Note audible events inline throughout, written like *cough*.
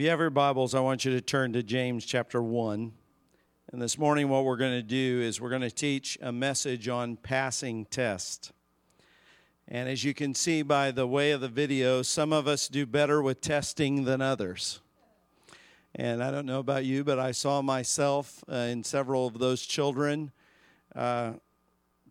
If you have your Bibles, I want you to turn to James chapter 1. And this morning, what we're going to do is we're going to teach a message on passing test. And as you can see by the way of the video, some of us do better with testing than others. And I don't know about you, but I saw myself uh, in several of those children. Uh,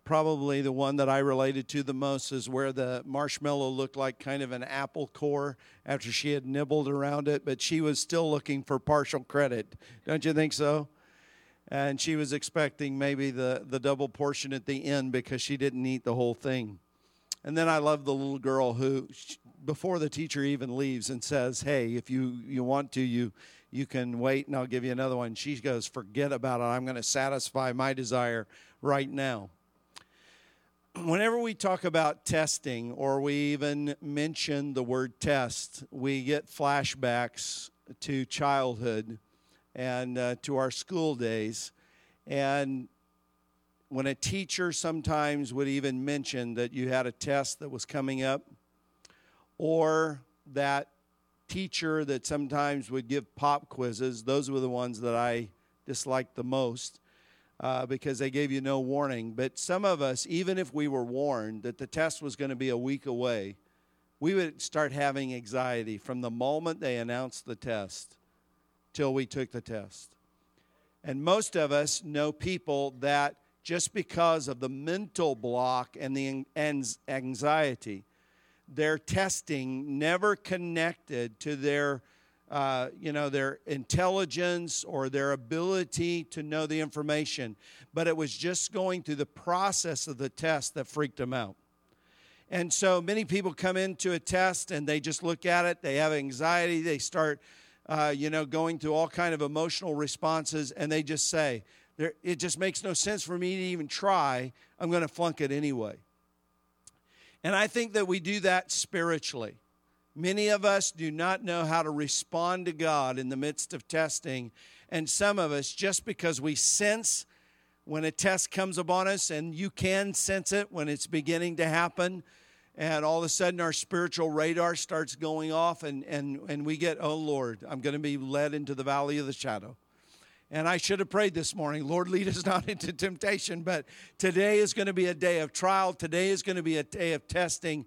probably the one that I related to the most is where the marshmallow looked like kind of an apple core after she had nibbled around it, but she was still looking for partial credit. Don't you think so? And she was expecting maybe the, the double portion at the end because she didn't eat the whole thing. And then I love the little girl who, before the teacher even leaves and says, Hey, if you, you want to, you, you can wait and I'll give you another one. She goes, Forget about it. I'm going to satisfy my desire right now whenever we talk about testing or we even mention the word test, we get flashbacks to childhood and uh, to our school days. And when a teacher sometimes would even mention that you had a test that was coming up, or that teacher that sometimes would give pop quizzes, those were the ones that I disliked the most uh, because they gave you no warning. But some of us, even if we were warned that the test was going to be a week away, we would start having anxiety from the moment they announced the test till we took the test. And most of us know people that just because of the mental block and the anxiety, their testing never connected to their uh, you know, their intelligence or their ability to know the information, but it was just going through the process of the test that freaked them out. And so many people come into a test and they just look at it, they have anxiety, they start, uh, you know, going through all kind of emotional responses, and they just say, it just makes no sense for me to even try. I'm going to flunk it anyway. And I think that we do that spiritually. Many of us do not know how to respond to God in the midst of testing. And some of us, just because we sense when a test comes upon us, and you can sense it when it's beginning to happen, and all of a sudden our spiritual radar starts going off, and, and, and we get, oh Lord, I'm going to be led into the valley of the shadow. And I should have prayed this morning, Lord, lead us *laughs* not into temptation, but today is going to be a day of trial. Today is going to be a day of testing.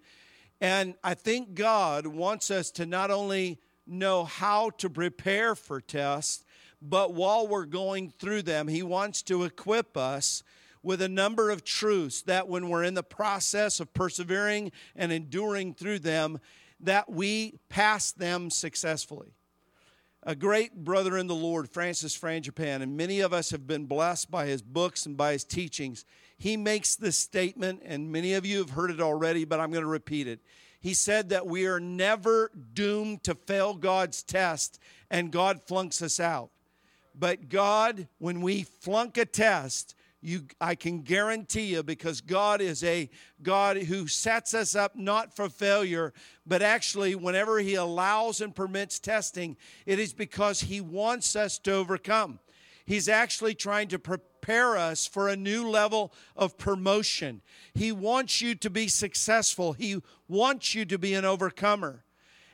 And I think God wants us to not only know how to prepare for tests, but while we're going through them, He wants to equip us with a number of truths that when we're in the process of persevering and enduring through them, that we pass them successfully. A great brother in the Lord, Francis Frangipane, and many of us have been blessed by his books and by his teachings he makes this statement, and many of you have heard it already, but I'm going to repeat it. He said that we are never doomed to fail God's test, and God flunks us out. But God, when we flunk a test, you, I can guarantee you, because God is a God who sets us up not for failure, but actually, whenever He allows and permits testing, it is because He wants us to overcome. He's actually trying to prepare us for a new level of promotion. He wants you to be successful, He wants you to be an overcomer.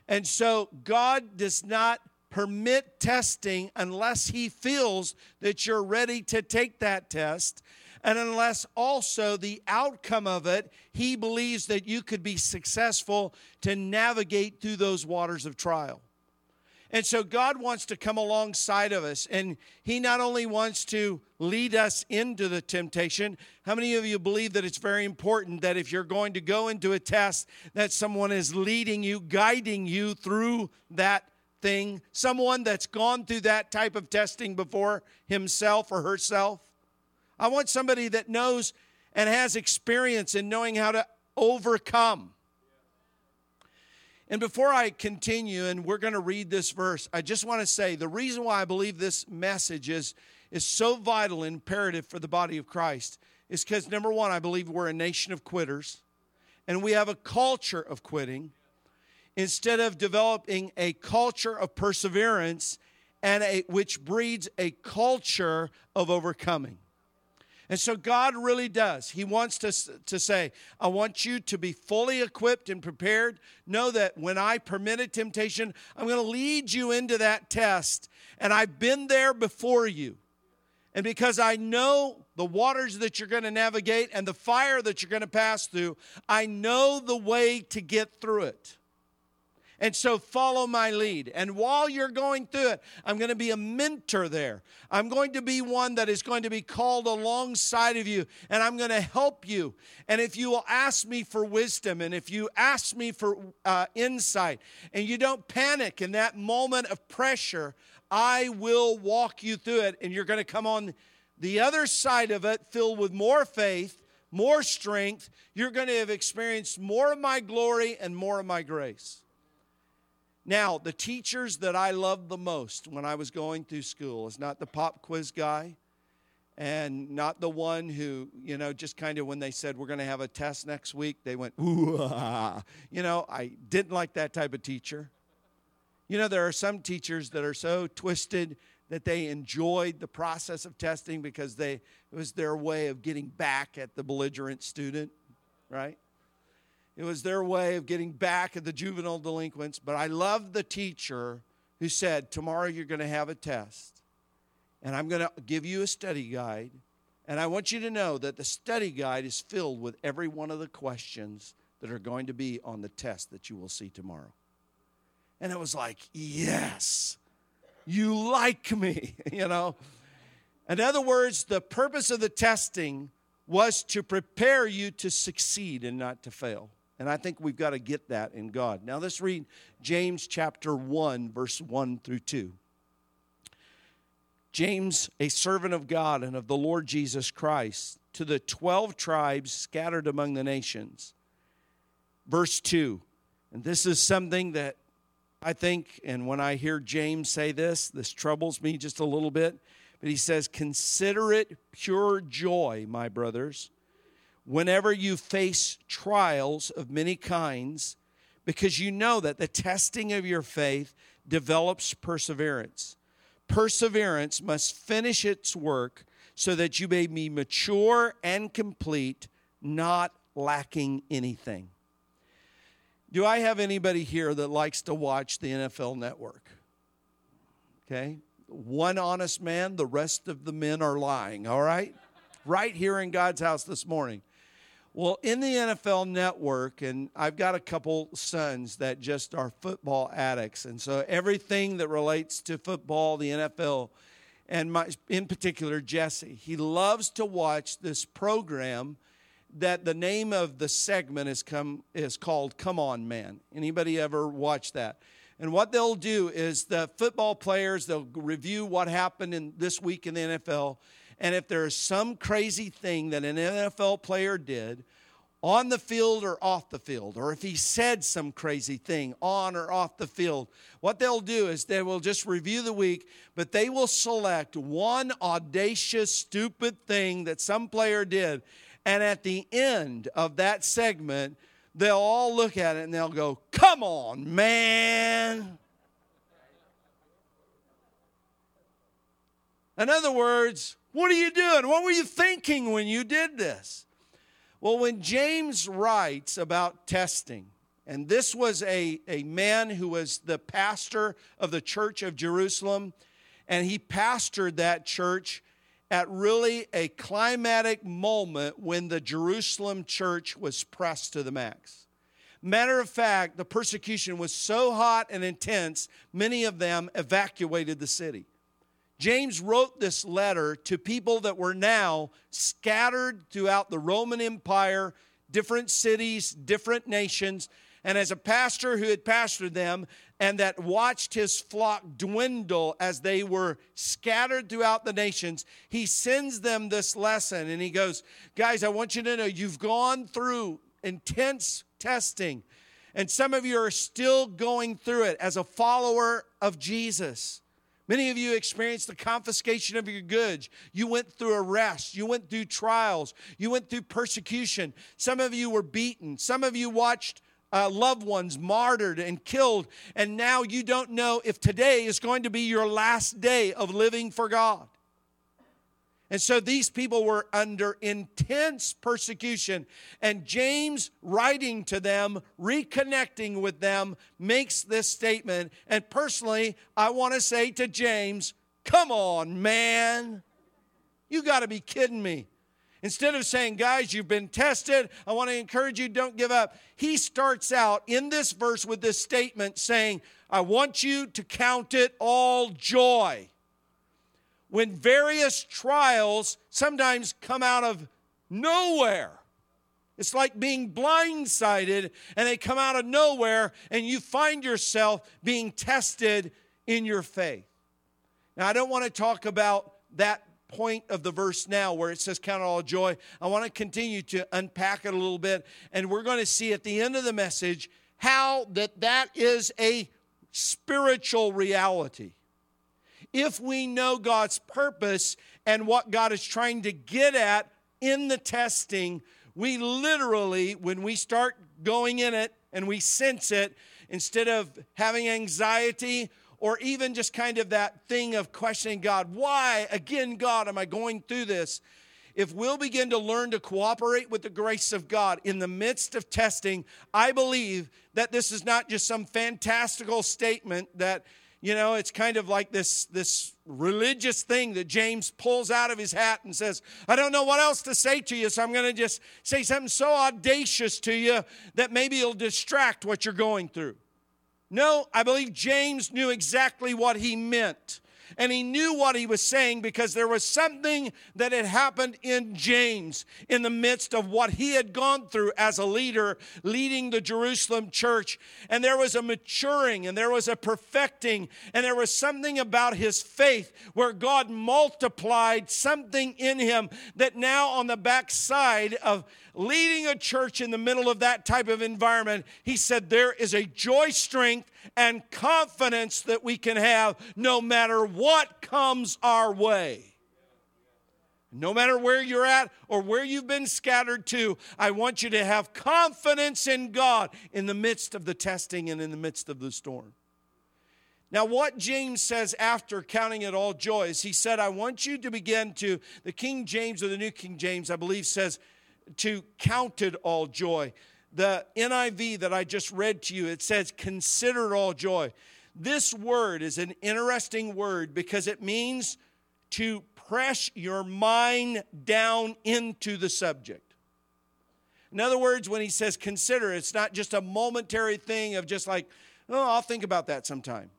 And so, God does not permit testing unless He feels that you're ready to take that test. And unless also the outcome of it, he believes that you could be successful to navigate through those waters of trial. And so God wants to come alongside of us. And He not only wants to lead us into the temptation, how many of you believe that it's very important that if you're going to go into a test, that someone is leading you, guiding you through that thing? Someone that's gone through that type of testing before himself or herself? I want somebody that knows and has experience in knowing how to overcome. And before I continue, and we're going to read this verse, I just want to say the reason why I believe this message is, is so vital and imperative for the body of Christ is because, number one, I believe we're a nation of quitters, and we have a culture of quitting instead of developing a culture of perseverance and a, which breeds a culture of overcoming. And so God really does. He wants to, to say, I want you to be fully equipped and prepared. Know that when I permitted temptation, I'm going to lead you into that test. And I've been there before you. And because I know the waters that you're going to navigate and the fire that you're going to pass through, I know the way to get through it. And so follow my lead. And while you're going through it, I'm going to be a mentor there. I'm going to be one that is going to be called alongside of you, and I'm going to help you. And if you will ask me for wisdom, and if you ask me for uh, insight, and you don't panic in that moment of pressure, I will walk you through it, and you're going to come on the other side of it filled with more faith, more strength. You're going to have experienced more of my glory and more of my grace. Now, the teachers that I loved the most when I was going through school is not the pop quiz guy and not the one who, you know, just kind of when they said we're going to have a test next week, they went, ooh, you know, I didn't like that type of teacher. You know, there are some teachers that are so twisted that they enjoyed the process of testing because they, it was their way of getting back at the belligerent student, right? It was their way of getting back at the juvenile delinquents. But I loved the teacher who said, Tomorrow you're going to have a test, and I'm going to give you a study guide. And I want you to know that the study guide is filled with every one of the questions that are going to be on the test that you will see tomorrow. And it was like, Yes, you like me, *laughs* you know. In other words, the purpose of the testing was to prepare you to succeed and not to fail. And I think we've got to get that in God. Now let's read James chapter 1, verse 1 through 2. James, a servant of God and of the Lord Jesus Christ, to the 12 tribes scattered among the nations. Verse 2. And this is something that I think, and when I hear James say this, this troubles me just a little bit. But he says, Consider it pure joy, my brothers whenever you face trials of many kinds, because you know that the testing of your faith develops perseverance. Perseverance must finish its work so that you may be mature and complete, not lacking anything. Do I have anybody here that likes to watch the NFL network? Okay. One honest man, the rest of the men are lying, all right? Right here in God's house this morning. Well, in the NFL network, and I've got a couple sons that just are football addicts. And so everything that relates to football, the NFL, and my, in particular, Jesse, he loves to watch this program that the name of the segment is, come, is called Come On Man. Anybody ever watch that? And what they'll do is the football players, they'll review what happened in this week in the NFL and if there's some crazy thing that an NFL player did on the field or off the field, or if he said some crazy thing on or off the field, what they'll do is they will just review the week, but they will select one audacious, stupid thing that some player did. And at the end of that segment, they'll all look at it and they'll go, Come on, man. In other words, what are you doing? What were you thinking when you did this? Well, when James writes about testing, and this was a, a man who was the pastor of the church of Jerusalem, and he pastored that church at really a climatic moment when the Jerusalem church was pressed to the max. Matter of fact, the persecution was so hot and intense, many of them evacuated the city. James wrote this letter to people that were now scattered throughout the Roman Empire, different cities, different nations. And as a pastor who had pastored them and that watched his flock dwindle as they were scattered throughout the nations, he sends them this lesson and he goes, Guys, I want you to know you've gone through intense testing, and some of you are still going through it as a follower of Jesus. Many of you experienced the confiscation of your goods. You went through arrest. You went through trials. You went through persecution. Some of you were beaten. Some of you watched uh, loved ones martyred and killed. And now you don't know if today is going to be your last day of living for God. And so these people were under intense persecution. And James, writing to them, reconnecting with them, makes this statement. And personally, I want to say to James, come on, man. You got to be kidding me. Instead of saying, guys, you've been tested, I want to encourage you, don't give up. He starts out in this verse with this statement saying, I want you to count it all joy when various trials sometimes come out of nowhere. It's like being blindsided and they come out of nowhere and you find yourself being tested in your faith. Now, I don't want to talk about that point of the verse now where it says count all joy. I want to continue to unpack it a little bit and we're going to see at the end of the message how that that is a spiritual reality if we know God's purpose and what God is trying to get at in the testing, we literally, when we start going in it and we sense it, instead of having anxiety or even just kind of that thing of questioning God, why, again, God, am I going through this? If we'll begin to learn to cooperate with the grace of God in the midst of testing, I believe that this is not just some fantastical statement that you know, it's kind of like this, this religious thing that James pulls out of his hat and says, I don't know what else to say to you, so I'm going to just say something so audacious to you that maybe it'll distract what you're going through. No, I believe James knew exactly what he meant and he knew what he was saying because there was something that had happened in James in the midst of what he had gone through as a leader leading the Jerusalem church. And there was a maturing and there was a perfecting and there was something about his faith where God multiplied something in him that now on the backside of leading a church in the middle of that type of environment, he said there is a joy, strength, and confidence that we can have no matter what comes our way. No matter where you're at or where you've been scattered to, I want you to have confidence in God in the midst of the testing and in the midst of the storm. Now, what James says after counting it all joy is he said, I want you to begin to, the King James or the New King James, I believe, says, to count it all joy. The NIV that I just read to you, it says, consider it all joy. This word is an interesting word because it means to press your mind down into the subject. In other words, when he says consider, it's not just a momentary thing of just like, oh, I'll think about that sometime.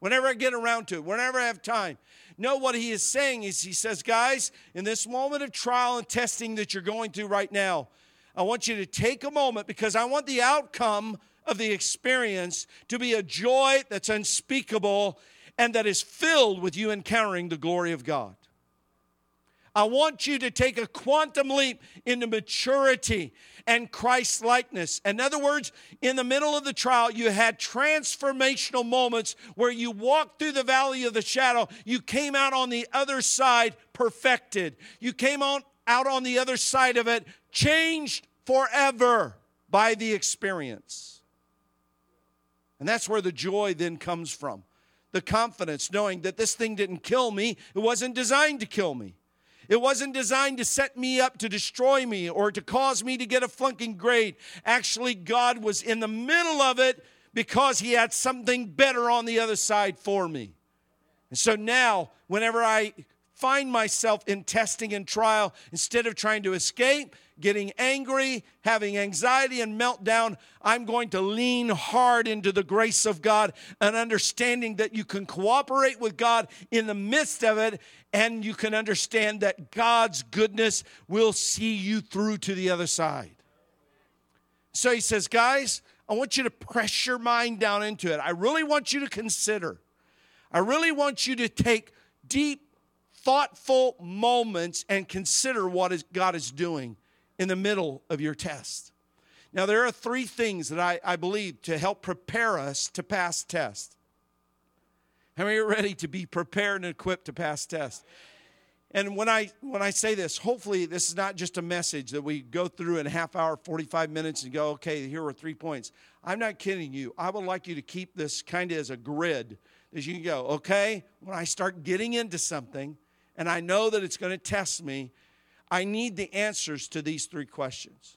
Whenever I get around to it, whenever I have time. No, what he is saying is, he says, guys, in this moment of trial and testing that you're going through right now, I want you to take a moment because I want the outcome of the experience to be a joy that's unspeakable and that is filled with you encountering the glory of God. I want you to take a quantum leap into maturity and Christ likeness. In other words, in the middle of the trial, you had transformational moments where you walked through the valley of the shadow. You came out on the other side perfected. You came on, out on the other side of it changed forever by the experience. And that's where the joy then comes from. The confidence, knowing that this thing didn't kill me, it wasn't designed to kill me. It wasn't designed to set me up to destroy me or to cause me to get a flunking grade. Actually, God was in the middle of it because He had something better on the other side for me. And so now, whenever I find myself in testing and trial, instead of trying to escape, getting angry, having anxiety and meltdown, I'm going to lean hard into the grace of God and understanding that you can cooperate with God in the midst of it and you can understand that God's goodness will see you through to the other side. So he says, guys, I want you to press your mind down into it. I really want you to consider. I really want you to take deep, thoughtful moments and consider what is God is doing in the middle of your test. Now, there are three things that I, I believe to help prepare us to pass tests. How many are ready to be prepared and equipped to pass tests? And when I when I say this, hopefully this is not just a message that we go through in a half hour, 45 minutes and go, okay, here are three points. I'm not kidding you. I would like you to keep this kind of as a grid as you go, okay, when I start getting into something and I know that it's going to test me, I need the answers to these three questions.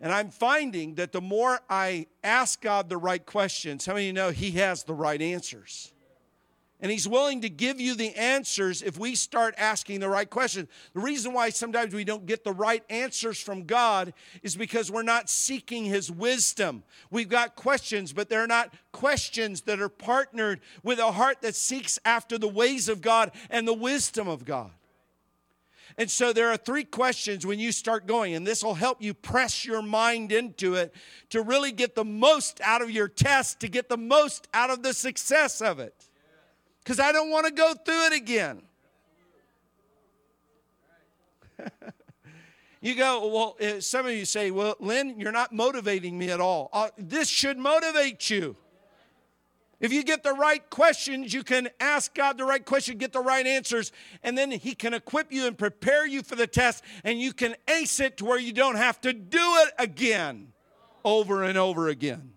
And I'm finding that the more I ask God the right questions, how many you know He has the right answers? And He's willing to give you the answers if we start asking the right questions. The reason why sometimes we don't get the right answers from God is because we're not seeking His wisdom. We've got questions, but they're not questions that are partnered with a heart that seeks after the ways of God and the wisdom of God. And so there are three questions when you start going, and this will help you press your mind into it to really get the most out of your test, to get the most out of the success of it. Because I don't want to go through it again. *laughs* you go, well, eh, some of you say, well, Lynn, you're not motivating me at all. Uh, this should motivate you. If you get the right questions, you can ask God the right question, get the right answers, and then He can equip you and prepare you for the test, and you can ace it to where you don't have to do it again over and over again.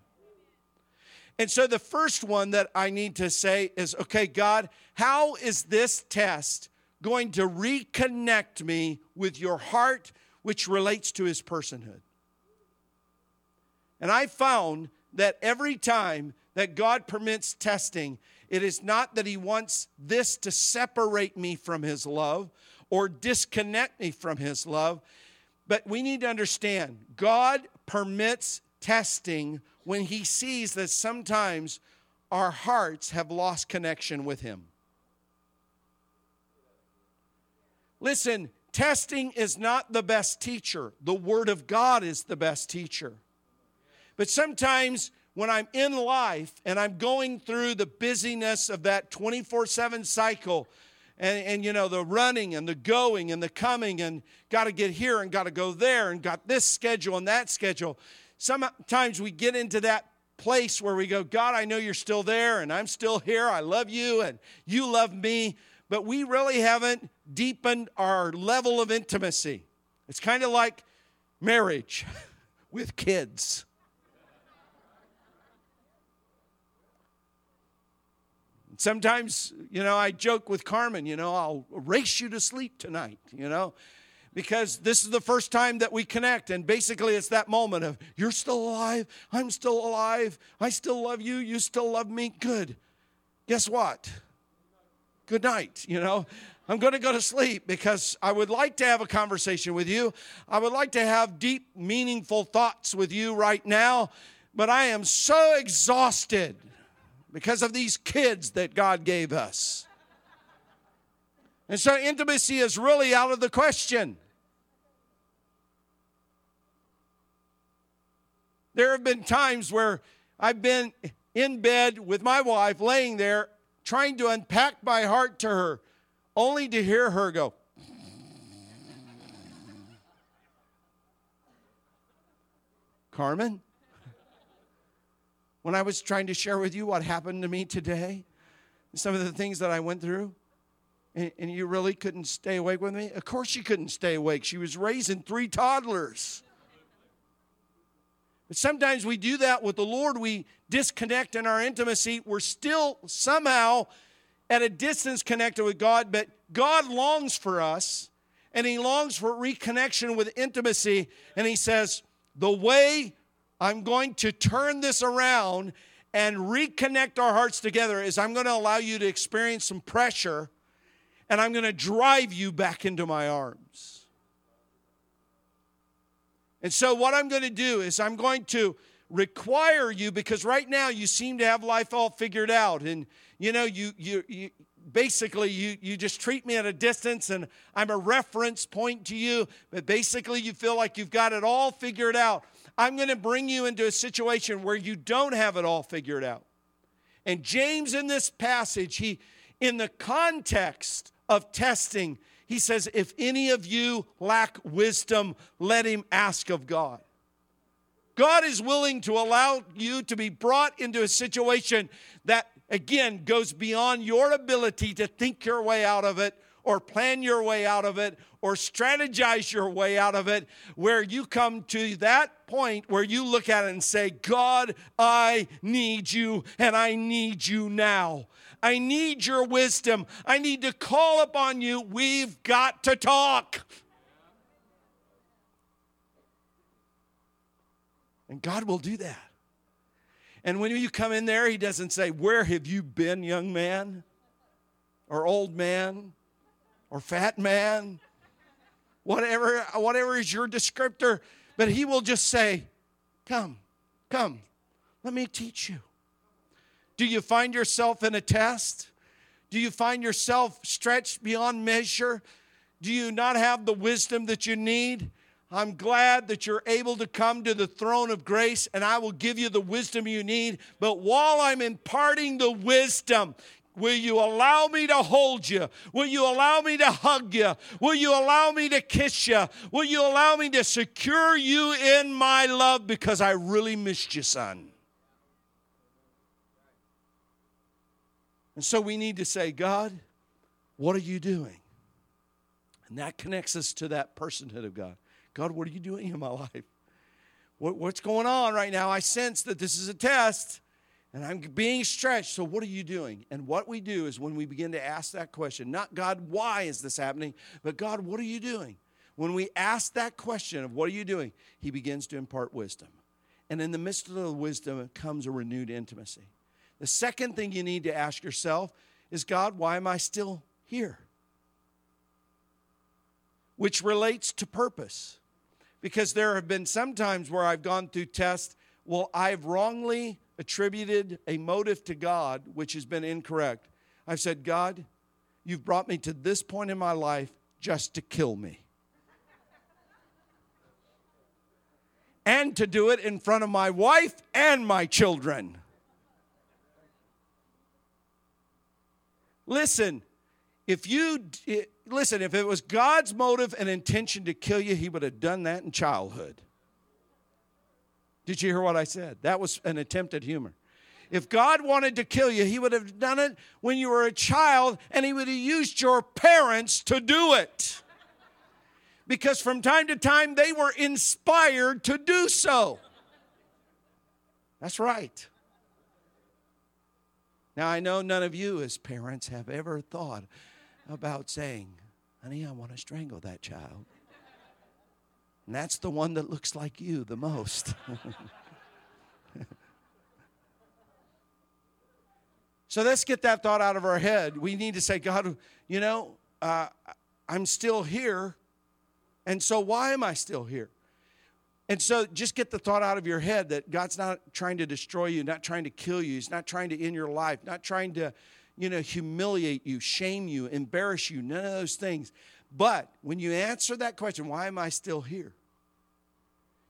And so the first one that I need to say is okay, God, how is this test going to reconnect me with your heart, which relates to His personhood? And I found that every time that God permits testing, it is not that He wants this to separate me from His love or disconnect me from His love, but we need to understand God permits testing when He sees that sometimes our hearts have lost connection with Him. Listen, testing is not the best teacher, the Word of God is the best teacher. But sometimes when I'm in life and I'm going through the busyness of that 24 7 cycle, and, and, you know, the running and the going and the coming, and got to get here and got to go there, and got this schedule and that schedule. Sometimes we get into that place where we go, God, I know you're still there, and I'm still here. I love you, and you love me. But we really haven't deepened our level of intimacy. It's kind of like marriage *laughs* with kids. Sometimes, you know, I joke with Carmen, you know, I'll race you to sleep tonight, you know, because this is the first time that we connect. And basically, it's that moment of, you're still alive, I'm still alive, I still love you, you still love me. Good. Guess what? Good night, you know. I'm going to go to sleep because I would like to have a conversation with you. I would like to have deep, meaningful thoughts with you right now, but I am so exhausted because of these kids that God gave us. And so intimacy is really out of the question. There have been times where I've been in bed with my wife, laying there, trying to unpack my heart to her, only to hear her go, *laughs* Carmen? when I was trying to share with you what happened to me today, some of the things that I went through, and, and you really couldn't stay awake with me? Of course, she couldn't stay awake. She was raising three toddlers. But sometimes we do that with the Lord. We disconnect in our intimacy. We're still somehow at a distance connected with God, but God longs for us and He longs for reconnection with intimacy. And He says, The way I'm going to turn this around and reconnect our hearts together is I'm going to allow you to experience some pressure and I'm going to drive you back into my arms. And so, what I'm going to do is I'm going to require you because right now you seem to have life all figured out and you know you you, you basically you, you just treat me at a distance and i'm a reference point to you but basically you feel like you've got it all figured out I'm going to bring you into a situation where you don't have it all figured out. And James, in this passage, he, in the context of testing, he says, If any of you lack wisdom, let him ask of God. God is willing to allow you to be brought into a situation that, again, goes beyond your ability to think your way out of it or plan your way out of it or strategize your way out of it, where you come to that point where you look at it and say, God, I need you and I need you now. I need your wisdom. I need to call upon you. We've got to talk. And God will do that. And when you come in there, He doesn't say, Where have you been, young man? Or old man? Or fat man? Whatever, whatever is your descriptor. But He will just say, Come, come, let me teach you. Do you find yourself in a test? Do you find yourself stretched beyond measure? Do you not have the wisdom that you need? I'm glad that you're able to come to the throne of grace and I will give you the wisdom you need. But while I'm imparting the wisdom, Will you allow me to hold you? Will you allow me to hug you? Will you allow me to kiss you? Will you allow me to secure you in my love because I really missed you, son? And so we need to say, God, what are you doing? And that connects us to that personhood of God. God, what are you doing in my life? What, what's going on right now? I sense that this is a test and I'm being stretched. So, what are you doing? And what we do is when we begin to ask that question, not God, why is this happening? But God, what are you doing? When we ask that question of what are you doing, He begins to impart wisdom. And in the midst of the wisdom comes a renewed intimacy. The second thing you need to ask yourself is God, why am I still here? Which relates to purpose. Because there have been some times where I've gone through tests, well, I've wrongly attributed a motive to God which has been incorrect. I've said, God, you've brought me to this point in my life just to kill me. and to do it in front of my wife and my children. Listen, if you listen, if it was God's motive and intention to kill you, he would have done that in childhood. Did you hear what I said? That was an attempt at humor. If God wanted to kill you, he would have done it when you were a child and he would have used your parents to do it. Because from time to time they were inspired to do so. That's right. Now, I know none of you, as parents, have ever thought about saying, honey, I want to strangle that child. And that's the one that looks like you the most. *laughs* so let's get that thought out of our head. We need to say, God, you know, uh, I'm still here. And so why am I still here? And so just get the thought out of your head that God's not trying to destroy you, not trying to kill you. He's not trying to end your life, not trying to, you know, humiliate you, shame you, embarrass you, none of those things. But when you answer that question, why am I still here?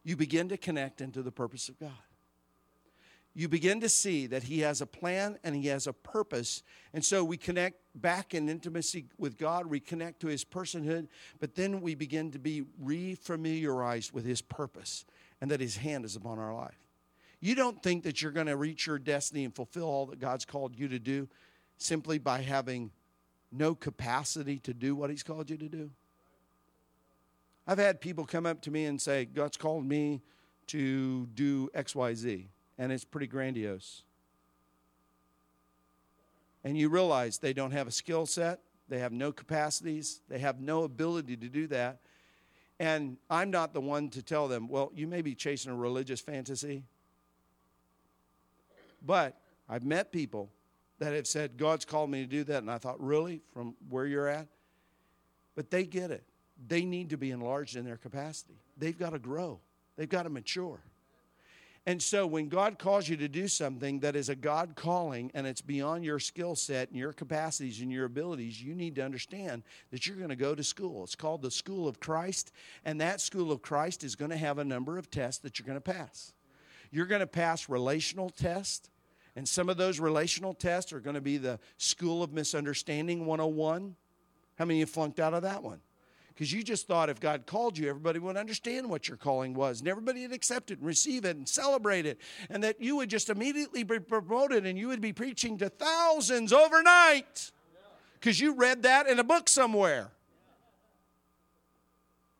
You begin to connect into the purpose of God you begin to see that he has a plan and he has a purpose. And so we connect back in intimacy with God, reconnect to his personhood, but then we begin to be refamiliarized with his purpose and that his hand is upon our life. You don't think that you're going to reach your destiny and fulfill all that God's called you to do simply by having no capacity to do what he's called you to do. I've had people come up to me and say, God's called me to do XYZ and it's pretty grandiose. And you realize they don't have a skill set, they have no capacities, they have no ability to do that. And I'm not the one to tell them, well, you may be chasing a religious fantasy. But I've met people that have said, God's called me to do that. And I thought, really? From where you're at? But they get it. They need to be enlarged in their capacity. They've got to grow, they've got to mature. And so when God calls you to do something that is a God calling and it's beyond your skill set and your capacities and your abilities, you need to understand that you're going to go to school. It's called the School of Christ, and that School of Christ is going to have a number of tests that you're going to pass. You're going to pass relational tests, and some of those relational tests are going to be the School of Misunderstanding 101. How many of you flunked out of that one? Because you just thought if God called you, everybody would understand what your calling was, and everybody would accept it and receive it and celebrate it, and that you would just immediately be promoted and you would be preaching to thousands overnight. because you read that in a book somewhere.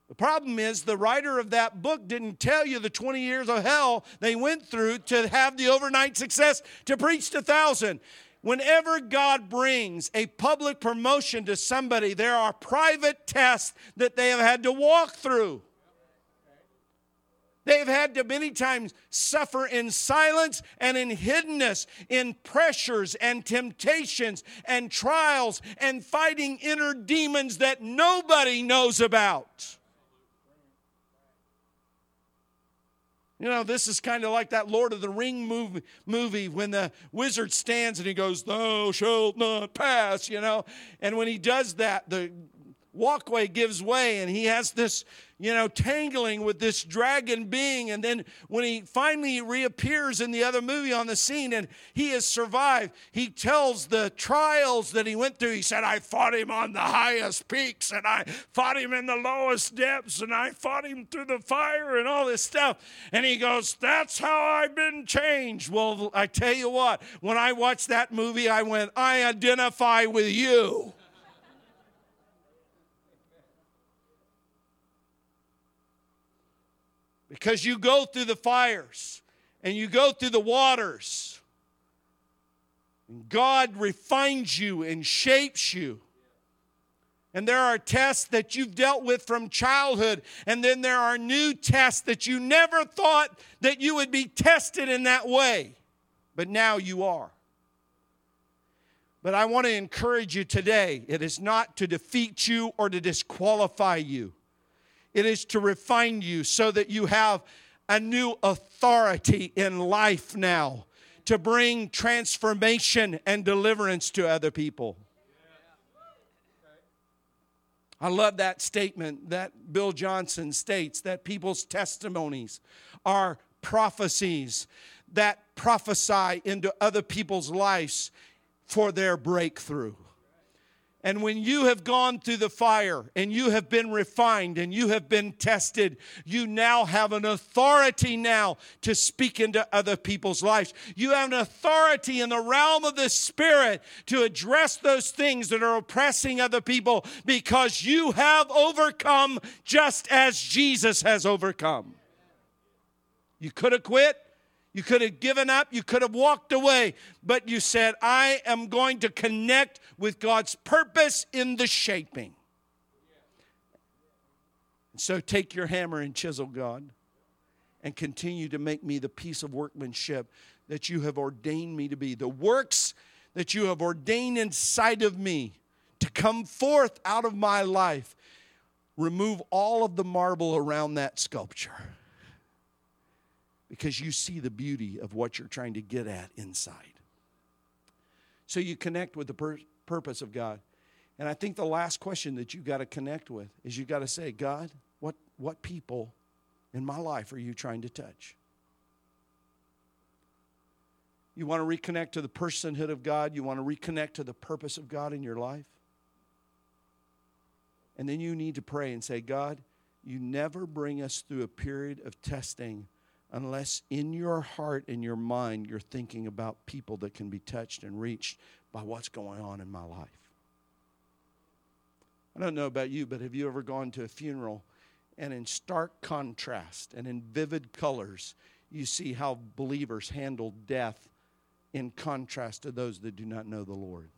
The problem is the writer of that book didn't tell you the 20 years of hell they went through to have the overnight success to preach to thousand. Whenever God brings a public promotion to somebody, there are private tests that they have had to walk through. They've had to many times suffer in silence and in hiddenness, in pressures and temptations and trials and fighting inner demons that nobody knows about. You know, this is kind of like that Lord of the Ring movie, movie when the wizard stands and he goes, Thou shalt not pass, you know. And when he does that, the walkway gives way and he has this you know tangling with this dragon being and then when he finally reappears in the other movie on the scene and he has survived he tells the trials that he went through. He said i fought him on the highest peaks and i fought him in the lowest depths and i fought him through the fire and all this stuff. And he goes that's how i've been changed. Well i tell you what when i watched that movie i went i identify with you because you go through the fires and you go through the waters. And God refines you and shapes you. And there are tests that you've dealt with from childhood, and then there are new tests that you never thought that you would be tested in that way, but now you are. But I want to encourage you today it is not to defeat you or to disqualify you. It is to refine you so that you have a new authority in life now to bring transformation and deliverance to other people. I love that statement that Bill Johnson states that people's testimonies are prophecies that prophesy into other people's lives for their breakthrough. And when you have gone through the fire and you have been refined and you have been tested, you now have an authority now to speak into other people's lives. You have an authority in the realm of the Spirit to address those things that are oppressing other people because you have overcome just as Jesus has overcome. You could have quit. You could have given up, you could have walked away, but you said, I am going to connect with God's purpose in the shaping. So take your hammer and chisel, God, and continue to make me the piece of workmanship that you have ordained me to be. The works that you have ordained inside of me to come forth out of my life. Remove all of the marble around that sculpture because you see the beauty of what you're trying to get at inside. So you connect with the pur- purpose of God. And I think the last question that you've got to connect with is you've got to say, God, what, what people in my life are you trying to touch? You want to reconnect to the personhood of God? You want to reconnect to the purpose of God in your life? And then you need to pray and say, God, you never bring us through a period of testing unless in your heart and your mind you're thinking about people that can be touched and reached by what's going on in my life. I don't know about you, but have you ever gone to a funeral and in stark contrast and in vivid colors, you see how believers handle death in contrast to those that do not know the Lord?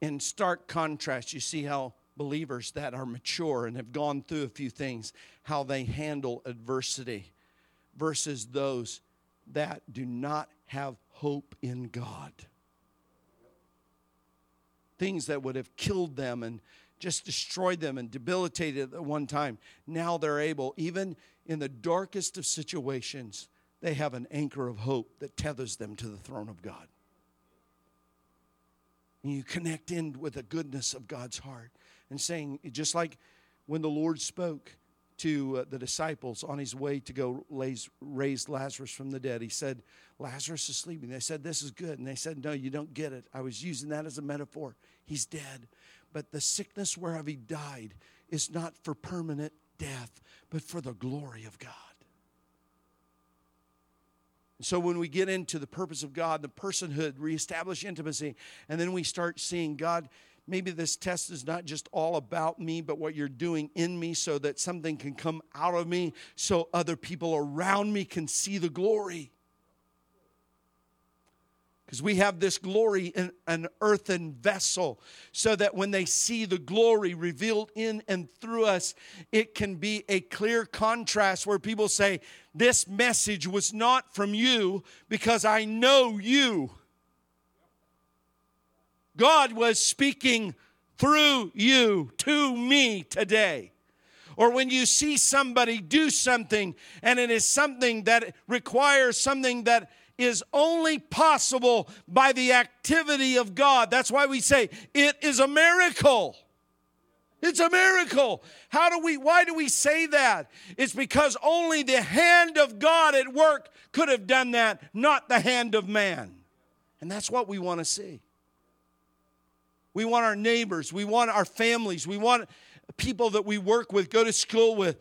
In stark contrast, you see how believers that are mature and have gone through a few things, how they handle adversity versus those that do not have hope in God. Things that would have killed them and just destroyed them and debilitated at one time. Now they're able, even in the darkest of situations, they have an anchor of hope that tethers them to the throne of God. And you connect in with the goodness of God's heart and saying, just like when the Lord spoke to uh, the disciples on his way to go raise, raise Lazarus from the dead, he said, Lazarus is sleeping. They said, This is good. And they said, No, you don't get it. I was using that as a metaphor. He's dead. But the sickness whereof he died is not for permanent death, but for the glory of God. So when we get into the purpose of God, the personhood, reestablish intimacy, and then we start seeing God, maybe this test is not just all about me, but what you're doing in me so that something can come out of me so other people around me can see the glory. Because we have this glory in an earthen vessel, so that when they see the glory revealed in and through us, it can be a clear contrast where people say, This message was not from you because I know you. God was speaking through you to me today. Or when you see somebody do something and it is something that requires something that is only possible by the activity of God. That's why we say it is a miracle. It's a miracle. How do we why do we say that? It's because only the hand of God at work could have done that, not the hand of man. And that's what we want to see. We want our neighbors, we want our families, we want people that we work with, go to school with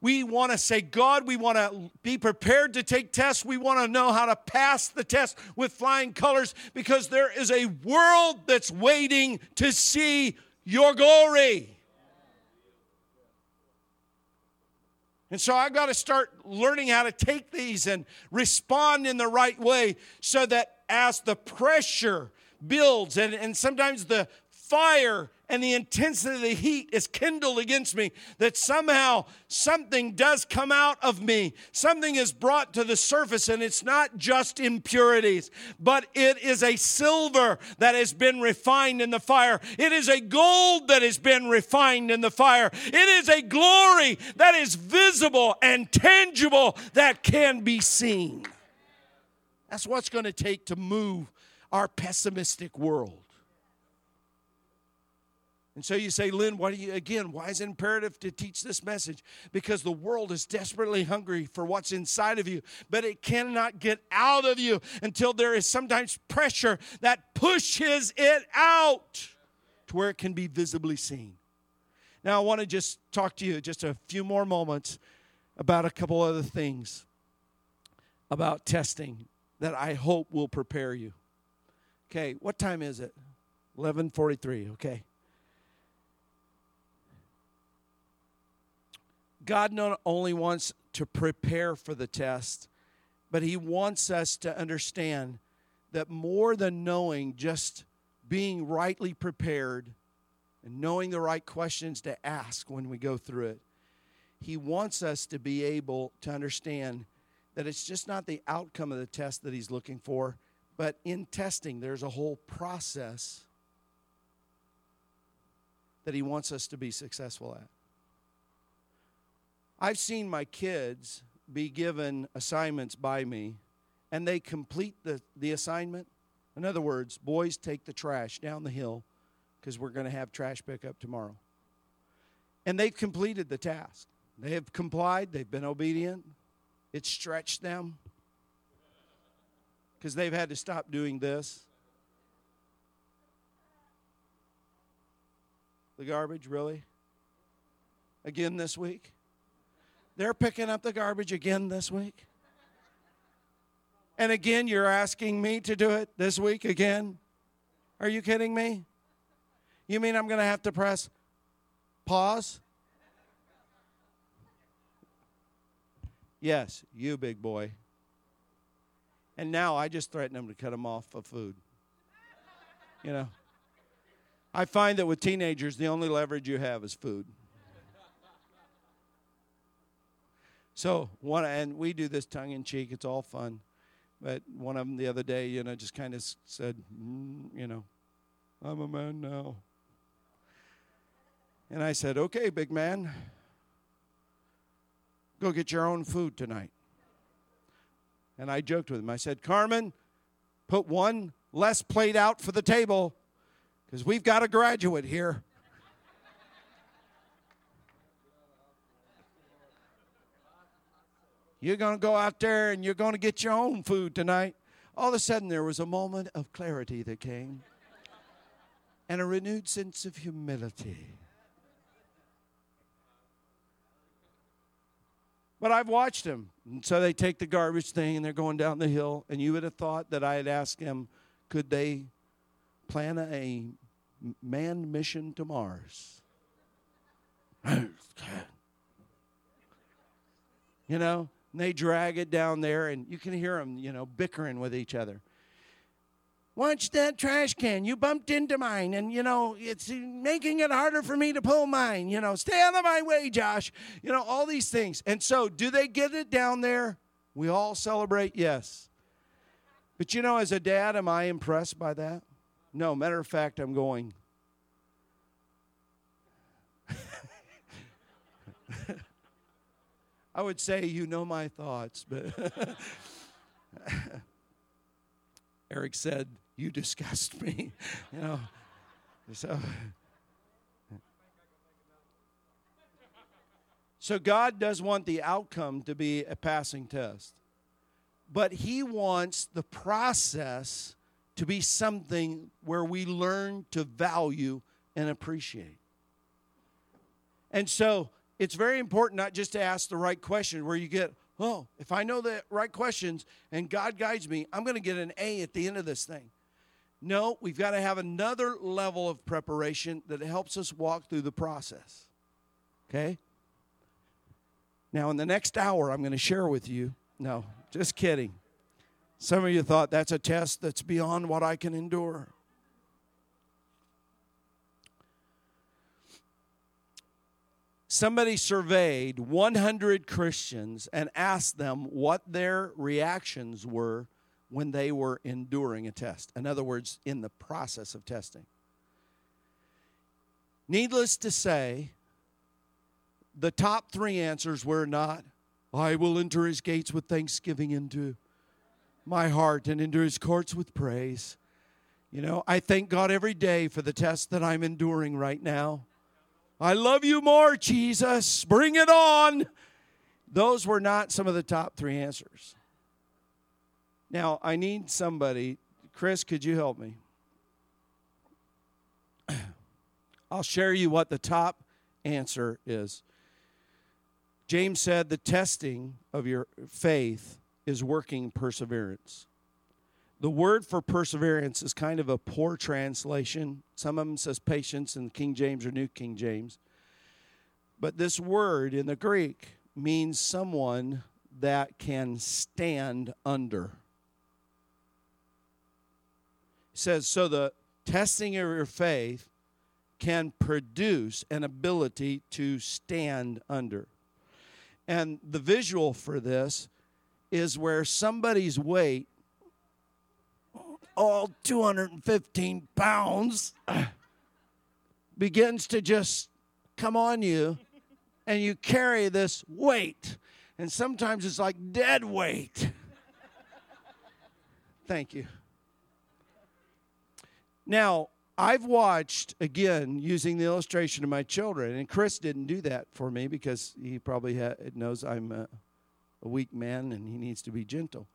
we want to say, God, we want to be prepared to take tests. We want to know how to pass the test with flying colors because there is a world that's waiting to see your glory. And so I've got to start learning how to take these and respond in the right way so that as the pressure builds and, and sometimes the fire and the intensity of the heat is kindled against me, that somehow something does come out of me. Something is brought to the surface, and it's not just impurities, but it is a silver that has been refined in the fire. It is a gold that has been refined in the fire. It is a glory that is visible and tangible that can be seen. That's what's going to take to move our pessimistic world. And so you say, Lynn, why do you, again, why is it imperative to teach this message? Because the world is desperately hungry for what's inside of you, but it cannot get out of you until there is sometimes pressure that pushes it out to where it can be visibly seen. Now, I want to just talk to you just a few more moments about a couple other things about testing that I hope will prepare you. Okay, what time is it? 11:43, okay. God not only wants to prepare for the test, but He wants us to understand that more than knowing just being rightly prepared and knowing the right questions to ask when we go through it, He wants us to be able to understand that it's just not the outcome of the test that He's looking for, but in testing, there's a whole process that He wants us to be successful at. I've seen my kids be given assignments by me and they complete the, the assignment. In other words, boys take the trash down the hill because we're going to have trash pickup tomorrow. And they've completed the task. They have complied, they've been obedient. It stretched them because they've had to stop doing this. The garbage, really? Again this week? They're picking up the garbage again this week. And again, you're asking me to do it this week again? Are you kidding me? You mean I'm going to have to press pause? Yes, you big boy. And now I just threaten them to cut them off of food. You know, I find that with teenagers, the only leverage you have is food. So one, and we do this tongue in cheek. It's all fun. But one of them the other day, you know, just kind of said, mm, you know, I'm a man now. And I said, okay, big man, go get your own food tonight. And I joked with him. I said, Carmen, put one less plate out for the table because we've got a graduate here. You're going to go out there and you're going to get your own food tonight. All of a sudden, there was a moment of clarity that came and a renewed sense of humility. But I've watched them. And so they take the garbage thing and they're going down the hill. And you would have thought that I had asked them, could they plan a manned mission to Mars? you know, and they drag it down there, and you can hear them, you know, bickering with each other. Watch that trash can. You bumped into mine, and you know, it's making it harder for me to pull mine. You know, stay out of my way, Josh. You know, all these things. And so, do they get it down there? We all celebrate, yes. But you know, as a dad, am I impressed by that? No, matter of fact, I'm going. *laughs* I would say, you know my thoughts, but *laughs* Eric said, you disgust me. *laughs* you know, so. So God does want the outcome to be a passing test. But he wants the process to be something where we learn to value and appreciate. And so it's very important not just to ask the right question where you get, oh, if I know the right questions and God guides me, I'm going to get an A at the end of this thing. No, we've got to have another level of preparation that helps us walk through the process. Okay? Now, in the next hour, I'm going to share with you. No, just kidding. Some of you thought that's a test that's beyond what I can endure. Somebody surveyed 100 Christians and asked them what their reactions were when they were enduring a test. In other words, in the process of testing. Needless to say, the top three answers were not, I will enter his gates with thanksgiving into my heart and into his courts with praise. You know, I thank God every day for the test that I'm enduring right now. I love you more, Jesus. Bring it on. Those were not some of the top three answers. Now, I need somebody. Chris, could you help me? *clears throat* I'll share you what the top answer is. James said the testing of your faith is working perseverance. The word for perseverance is kind of a poor translation. Some of them says patience in King James or New King James. But this word in the Greek means someone that can stand under says, So the testing of your faith can produce an ability to stand under. And the visual for this is where somebody's weight, all 215 pounds, *clears throat* begins to just come on you, and you carry this weight. And sometimes it's like dead weight. *laughs* Thank you. Now, I've watched, again, using the illustration of my children, and Chris didn't do that for me because he probably ha- knows I'm a, a weak man and he needs to be gentle.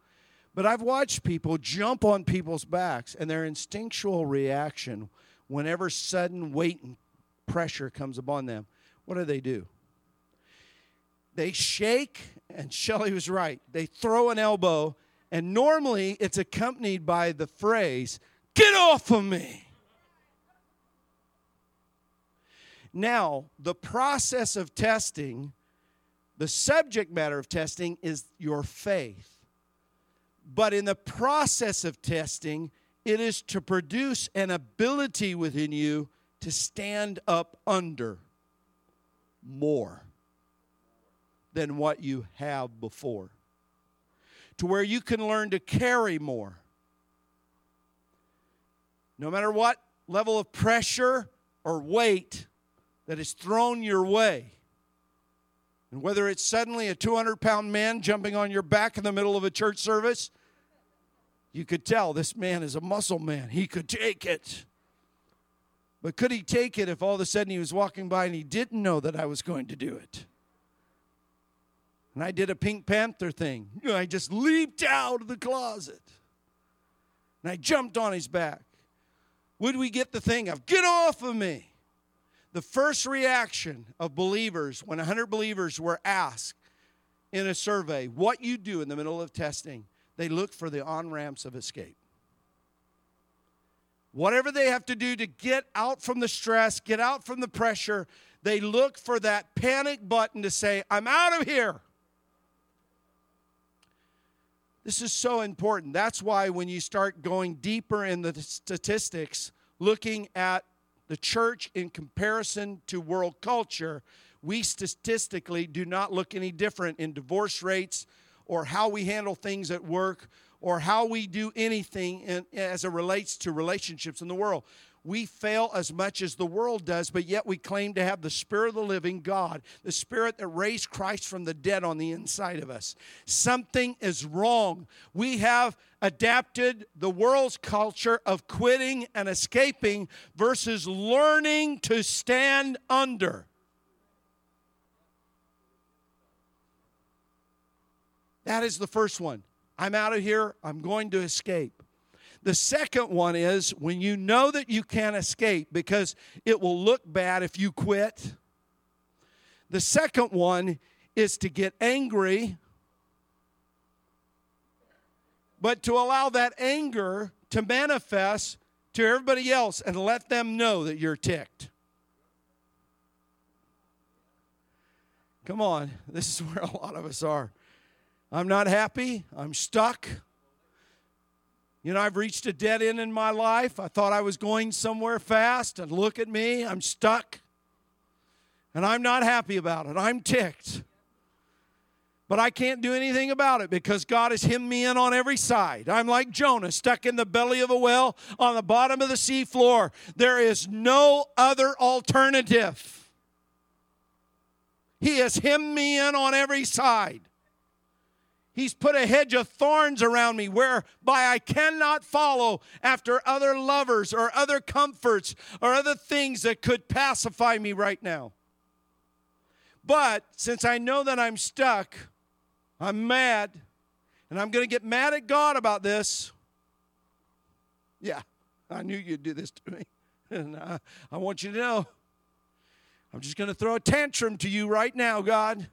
But I've watched people jump on people's backs, and their instinctual reaction whenever sudden weight and pressure comes upon them, what do they do? They shake, and *laughs* Shelly was right. They throw an elbow, and normally it's accompanied by the phrase, Get off of me. Now, the process of testing, the subject matter of testing is your faith. But in the process of testing, it is to produce an ability within you to stand up under more than what you have before, to where you can learn to carry more no matter what level of pressure or weight that is thrown your way. And whether it's suddenly a 200 pound man jumping on your back in the middle of a church service, you could tell this man is a muscle man. He could take it. But could he take it if all of a sudden he was walking by and he didn't know that I was going to do it? And I did a Pink Panther thing. *laughs* I just leaped out of the closet and I jumped on his back would we get the thing of, get off of me? The first reaction of believers, when 100 believers were asked, in a survey what you do in the middle of testing, they look for the on ramps of escape. Whatever they have to do to get out from the stress, get out from the pressure, they look for that panic button to say, I'm out of here. This is so important. That's why when you start going deeper in the statistics, looking at the church in comparison to world culture, we statistically do not look any different in divorce rates or how we handle things at work or how we do anything in, as it relates to relationships in the world. We fail as much as the world does, but yet we claim to have the Spirit of the living God, the Spirit that raised Christ from the dead on the inside of us. Something is wrong. We have adapted the world's culture of quitting and escaping versus learning to stand under. That is the first one. I'm out of here. I'm going to escape. The second one is when you know that you can't escape because it will look bad if you quit. The second one is to get angry, but to allow that anger to manifest to everybody else and let them know that you're ticked. Come on, this is *laughs* where a lot of us are. I'm not happy. I'm stuck. You know, I've reached a dead end in my life. I thought I was going somewhere fast, and look at me, I'm stuck. And I'm not happy about it. I'm ticked. But I can't do anything about it because God has hemmed me in on every side. I'm like Jonah, stuck in the belly of a well on the bottom of the sea floor. There is no other alternative. He has hemmed me in on every side. He's put a hedge of thorns around me whereby I cannot follow after other lovers or other comforts or other things that could pacify me right now. But since I know that I'm stuck, I'm mad, and I'm going to get mad at God about this. Yeah, I knew you'd do this to me. *laughs* And I, I want you to know I'm just going to throw a tantrum to you right now, God.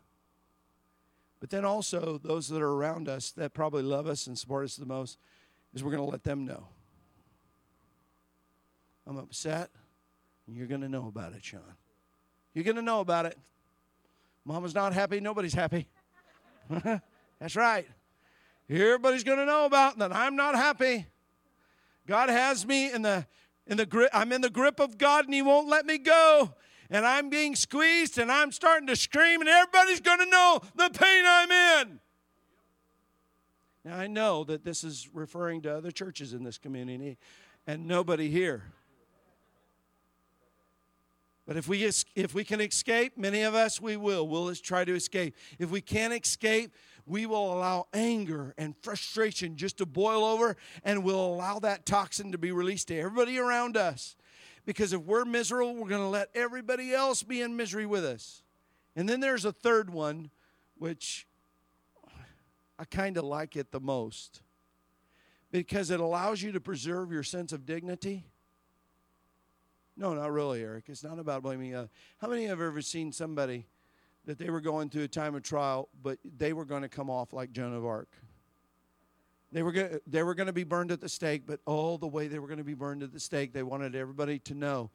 But then also, those that are around us that probably love us and support us the most, is we're going to let them know. I'm upset, and you're going to know about it, Sean. You're going to know about it. Mama's not happy, nobody's happy. *laughs* That's right. Everybody's going to know about that I'm not happy. God has me in the in the grip. I'm in the grip of God, and He won't let me go and I'm being squeezed and I'm starting to scream, and everybody's going to know the pain I'm in. Now, I know that this is referring to other churches in this community and nobody here. But if we, if we can escape, many of us, we will. We'll try to escape. If we can't escape, we will allow anger and frustration just to boil over and we'll allow that toxin to be released to everybody around us. Because if we're miserable, we're going to let everybody else be in misery with us. And then there's a third one, which I kind of like it the most because it allows you to preserve your sense of dignity. No, not really, Eric. It's not about blaming. Uh, how many have ever seen somebody that they were going through a time of trial, but they were going to come off like Joan of Arc? They were, going they were going to be burned at the stake, but all the way they were going to be burned at the stake, they wanted everybody to know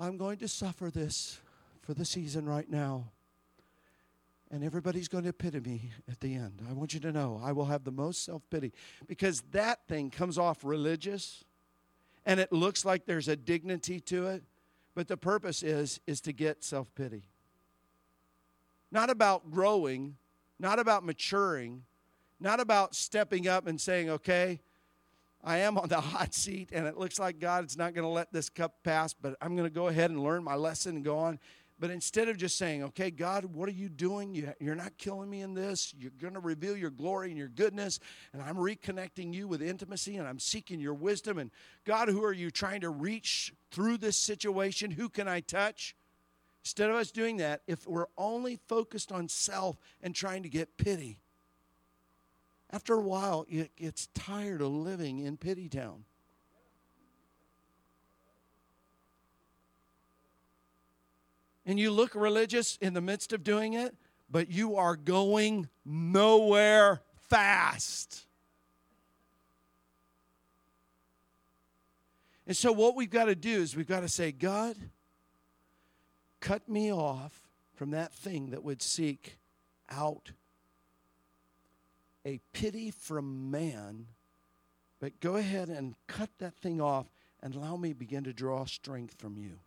I'm going to suffer this for the season right now. And everybody's going to pity me at the end. I want you to know I will have the most self pity because that thing comes off religious and it looks like there's a dignity to it, but the purpose is is to get self pity. Not about growing, not about maturing, not about stepping up and saying, okay, I am on the *laughs* hot seat and it looks like God is not going to let this cup pass, but I'm going to go ahead and learn my lesson and go on. But instead of just saying, okay, God, what are you doing? You're not killing me in this. You're going to reveal your glory and your goodness. And I'm reconnecting you with intimacy and I'm seeking your wisdom. And God, who are you trying to reach through this situation? Who can I touch? Instead of us doing that, if we're only focused on self and trying to get pity, after a while, it gets tired of living in Pity Town. And you look religious in the midst of doing it, but you are going nowhere fast. And so, what we've got to do is we've got to say, God, cut me off from that thing that would seek out a pity from man, but go ahead and cut that thing off and allow me begin to draw strength from you.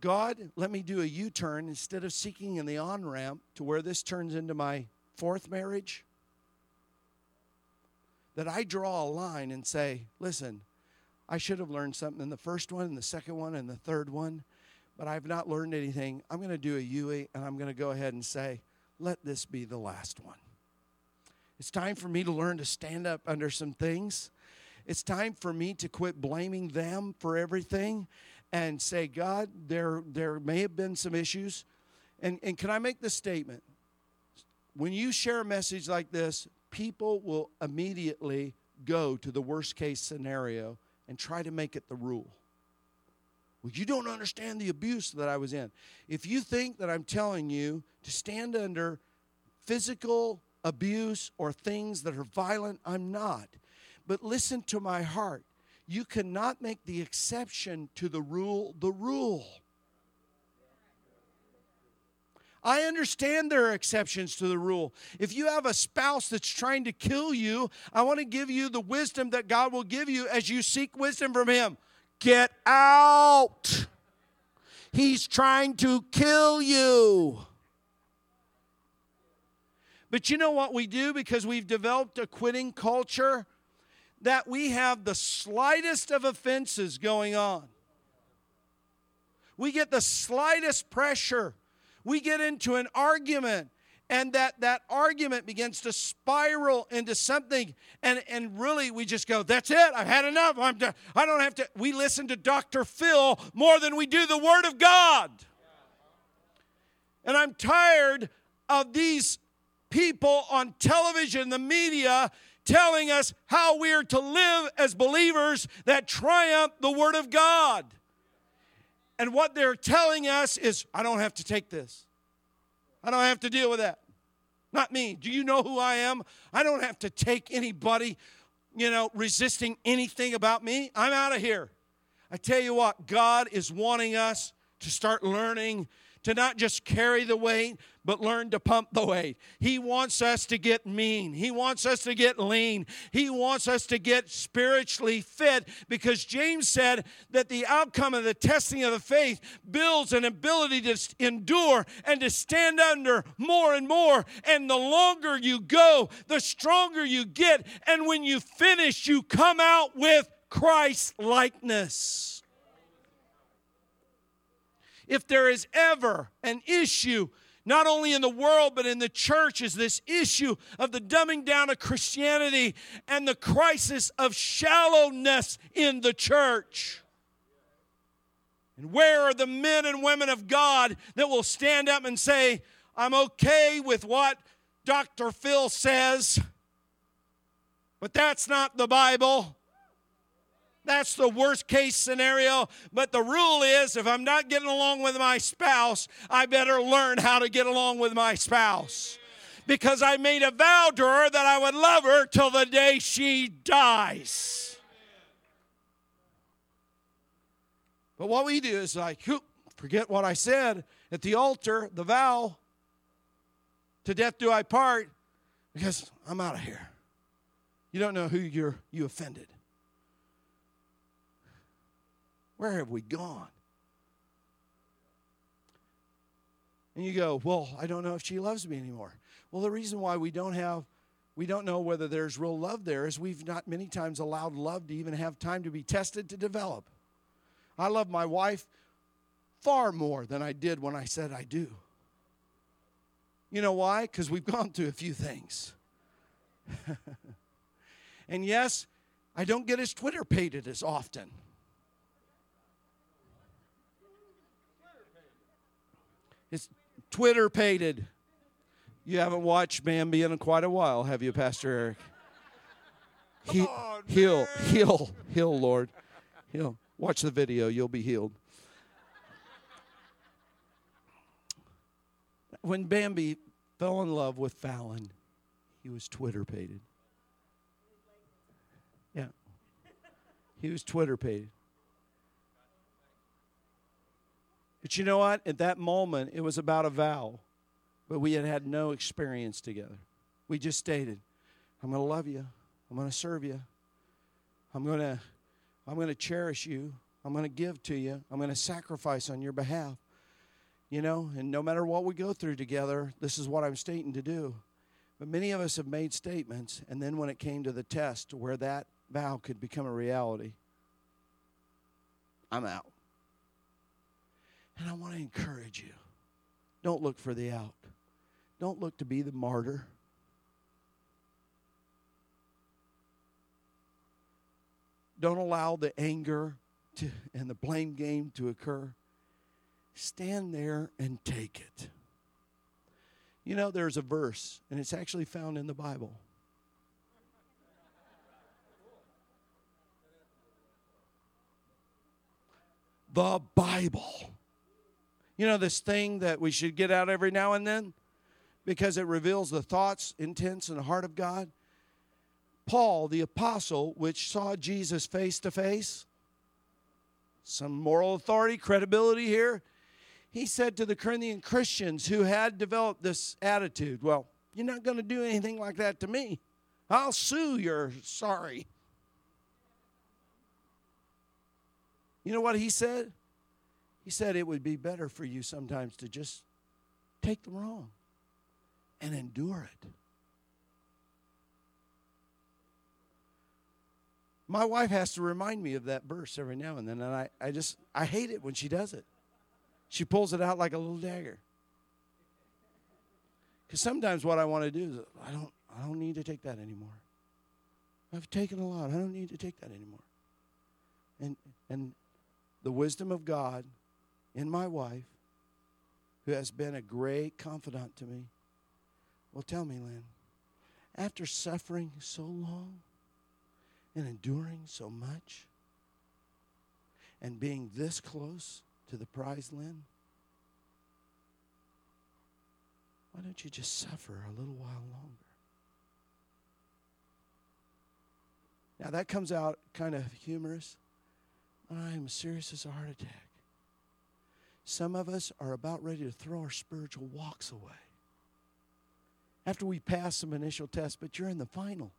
God, let me do a U turn instead of seeking in the on ramp to where this turns into my fourth marriage. That I draw a line and say, listen, I should have learned something in the first one, and the second one, and the third one, but I've not learned anything. I'm going to do a UE, and I'm going to go ahead and say, let this be the last one. It's time for me to learn to stand up under some things. It's time for me to quit blaming them for everything and say, God, there, there may have been some issues. And, and can I make this statement? When you share a message like this, people will immediately go to the worst case scenario and try to make it the rule. Well, you don't understand the abuse that I was in. If you think that I'm telling you to stand under physical abuse or things that are violent, I'm not. But listen to my heart. You cannot make the exception to the rule the rule. I understand there are exceptions to the rule. If you have a spouse that's trying to kill you, I want to give you the wisdom that God will give you as you seek wisdom from Him. Get out. He's trying to kill you. But you know what we do because we've developed a quitting culture? That we have the slightest of offenses going on. We get the slightest pressure we get into an argument and that that argument begins to spiral into something and and really we just go that's it i've had enough i'm done. i don't have to we listen to dr phil more than we do the word of god and i'm tired of these people on television the media telling us how we are to live as believers that triumph the word of god and what they're telling us is, I don't have to take this. I don't have to deal with that. Not me. Do you know who I am? I don't have to take anybody, you know, resisting anything about me. I'm out of here. I tell you what, God is wanting us to start learning to not just carry the weight, but learn to pump the weight. He wants us to get mean. He wants us to get lean. He wants us to get spiritually fit because James said that the outcome of the testing of the faith builds an ability to endure and to stand under more and more. And the longer you go, the stronger you get. And when you finish, you come out with Christ likeness if there is ever an issue, not only in the world but in the church, is this issue of the dumbing down of Christianity and the crisis of shallowness in the church. And where are the men and women of God that will stand up and say, I'm okay with what Dr. Phil says, but that's not the Bible? That's the worst case scenario. But the rule is if I'm not getting along with my spouse, I better learn how to get along with my spouse. Because I made a vow to her that I would love her till the day she dies. But what we do is like, forget what I said at the altar, the vow, to death do I part, because I'm out of here. You don't know who you're you offended. Where have we gone? And you go, Well, I don't know if she loves me anymore. Well, the reason why we don't have, we don't know whether there's real love there is we've not many times allowed love to even have time to be tested to develop. I love my wife far more than I did when I said I do. You know why? Because we've *laughs* gone through a few things. *laughs* and yes, I don't get his twitterpated as often. It's twitterpated. You haven't watched Bambi in quite a while, have you, Pastor Eric? He, on, heal, heal, heal, Lord. Heal. Watch the video, you'll be healed. when Bambi fell in love with Faline, he was twitterpated. Yeah. He was twitterpated. But you know what? At that moment, it was about a vow, but we had had no experience together. We just stated, I'm going to love you. I'm going to serve you. I'm going to I'm going to cherish you. I'm going to give to you. I'm going to sacrifice on your behalf. You know, and no matter what we go through together, this is what I'm stating to do. But many of us have made statements, and then when it came to the test where that vow could become a reality, I'm out. And I want to encourage you don't look for the out, don't look to be the martyr. Don't allow the anger to, and the blame game to occur. Stand there and take it. You know, there's a verse, and it's actually found in the Bible. The Bible. You know, this thing that we should get out every now and then because it reveals the thoughts, intents, and the heart of God. Paul, the apostle, which saw Jesus face to face, some moral authority, credibility here. He said to the Corinthian Christians who had developed this attitude, Well, you're not going to do anything like that to me. I'll sue your sorry. You know what he said? He said it would be better for you sometimes to just take the wrong and endure it. My wife has to remind me of that verse every now and then, and I, I just I hate it when she does it. She pulls it out like a little dagger. Because sometimes what I want to do is I don't I don't need to take that anymore. I've taken a lot. I don't need to take that anymore. And and the wisdom of God in my wife, who has been a great confidant to me, Well, tell me, Lynn, after suffering so long, and enduring so much and being this close to the prize, Lynn? Why don't you just suffer a little while longer? Now, that comes out kind of humorous, I am serious as a heart attack. Some of us are about ready to throw our spiritual walks away after we pass some initial tests, but you're in the final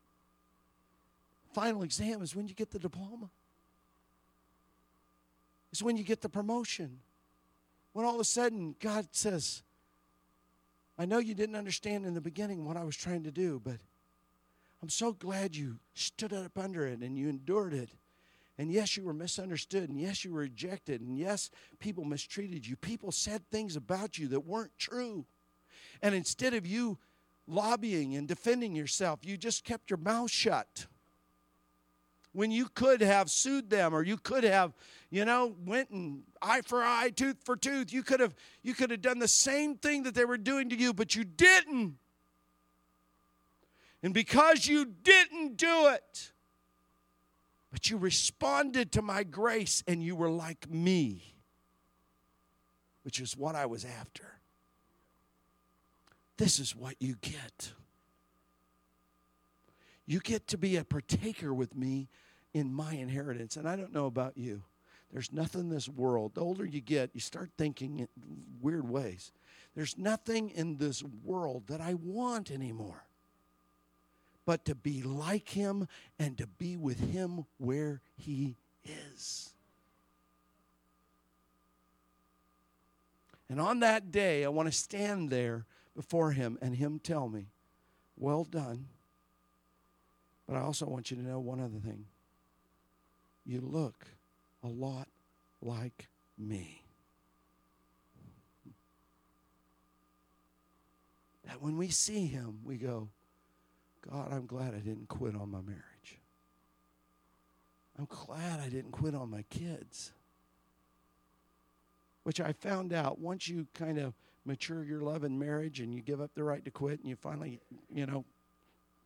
final exam is when you get the diploma. It's when you get the promotion. When all of a sudden God says, I know you didn't understand in the beginning what I was trying to do, but I'm so glad you stood up under it and you endured it. And yes, you were misunderstood. And yes, you were rejected. And yes, people mistreated you. People said things about you that weren't true. And instead of you lobbying and defending yourself, you just kept your mouth shut when you could have sued them or you could have you know went and eye for eye tooth for tooth you could have you could have done the same thing that they were doing to you but you didn't and because you didn't do it but you responded to my grace and you were like me which is what I was after this is what you get you get to be a partaker with me in my inheritance. And I don't know about you. There's nothing in this world. The older you get, you start thinking in weird ways. There's nothing in this world that I want anymore but to be like him and to be with him where he is. And on that day, I want to stand there before him and him tell me, Well done. But I also want you to know one other thing you look a lot like me. That when we see him, we go, God, I'm glad I didn't quit on my marriage. I'm glad I didn't quit on my kids. Which I found out once you kind of mature your love in marriage and you give up the right to quit and you finally, you know,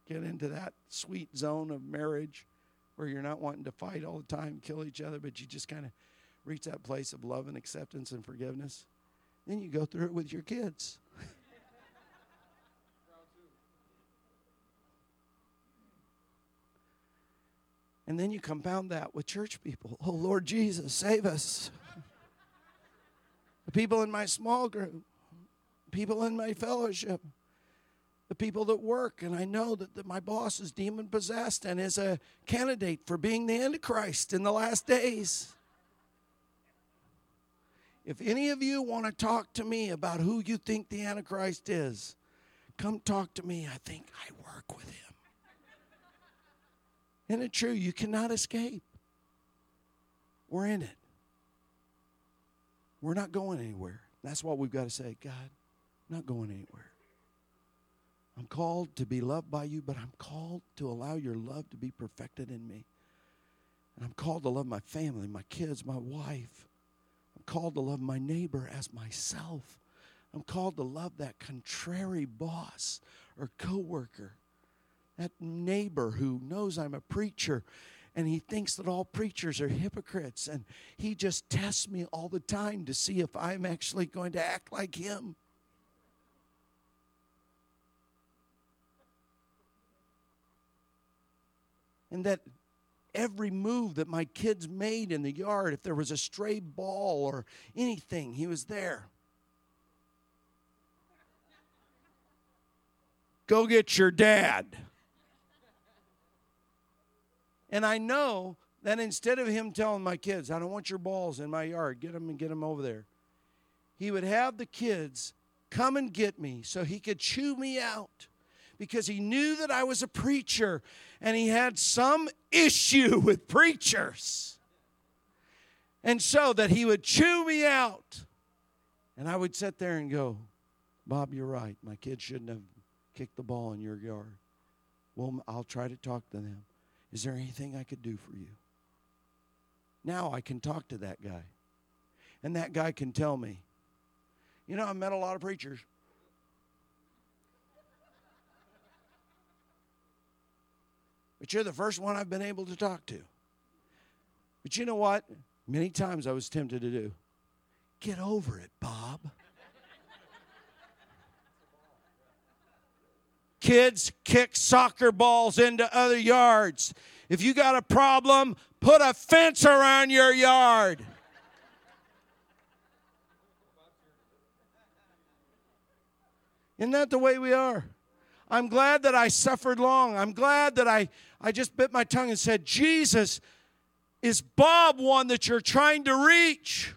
get into that sweet zone of marriage where you're not wanting to fight all the time, kill each other, but you just kind of reach that place of love and acceptance and forgiveness. Then you go through it with your kids. And then you compound that with church people. Oh, Lord Jesus, save us. the people in my small group, people in my fellowship, the people that work. And I know that, that my boss is demon possessed and is a candidate for being the Antichrist in the last days. If any of you want to talk to me about who you think the Antichrist is, come talk to me. I think I work with him. Isn't it true? You cannot escape. We're in it. We're not going anywhere. That's what we've got to say. God, I'm not going anywhere. I'm called to be loved by you, but I'm called to allow your love to be perfected in me. And I'm called to love my family, my kids, my wife. I'm called to love my neighbor as myself. I'm called to love that contrary boss or coworker that neighbor who knows I'm a preacher and he thinks that all preachers are hypocrites and he just tests me all the time to see if I'm actually going to act like him. And that every move that my kids made in the yard, if there was a stray ball or anything, he was there. Go get your dad. And I know that instead of him telling my kids, I don't want your balls in my yard, get them and get them over there, he would have the kids come and get me so he could chew me out because he knew that I was a preacher and he had some issue *laughs* with preachers. And so that he would chew me out. And I would sit there and go, Bob, you're right. My kids shouldn't have kicked the ball in your yard. Well, I'll try to talk to them. Is there anything I could do for you? Now I can talk to that guy. And that guy can tell me, you know, I've met a lot of preachers. But you're the first one I've been able to talk to. But you know what? Many times I was tempted to do. Get over it, Bob. Kids kick soccer balls into other yards. If you got a problem, put a fence around your yard. Isn't that the way we are? I'm glad that I suffered long. I'm glad that I, I just bit my tongue and said, Jesus, is Bob one that you're trying to reach?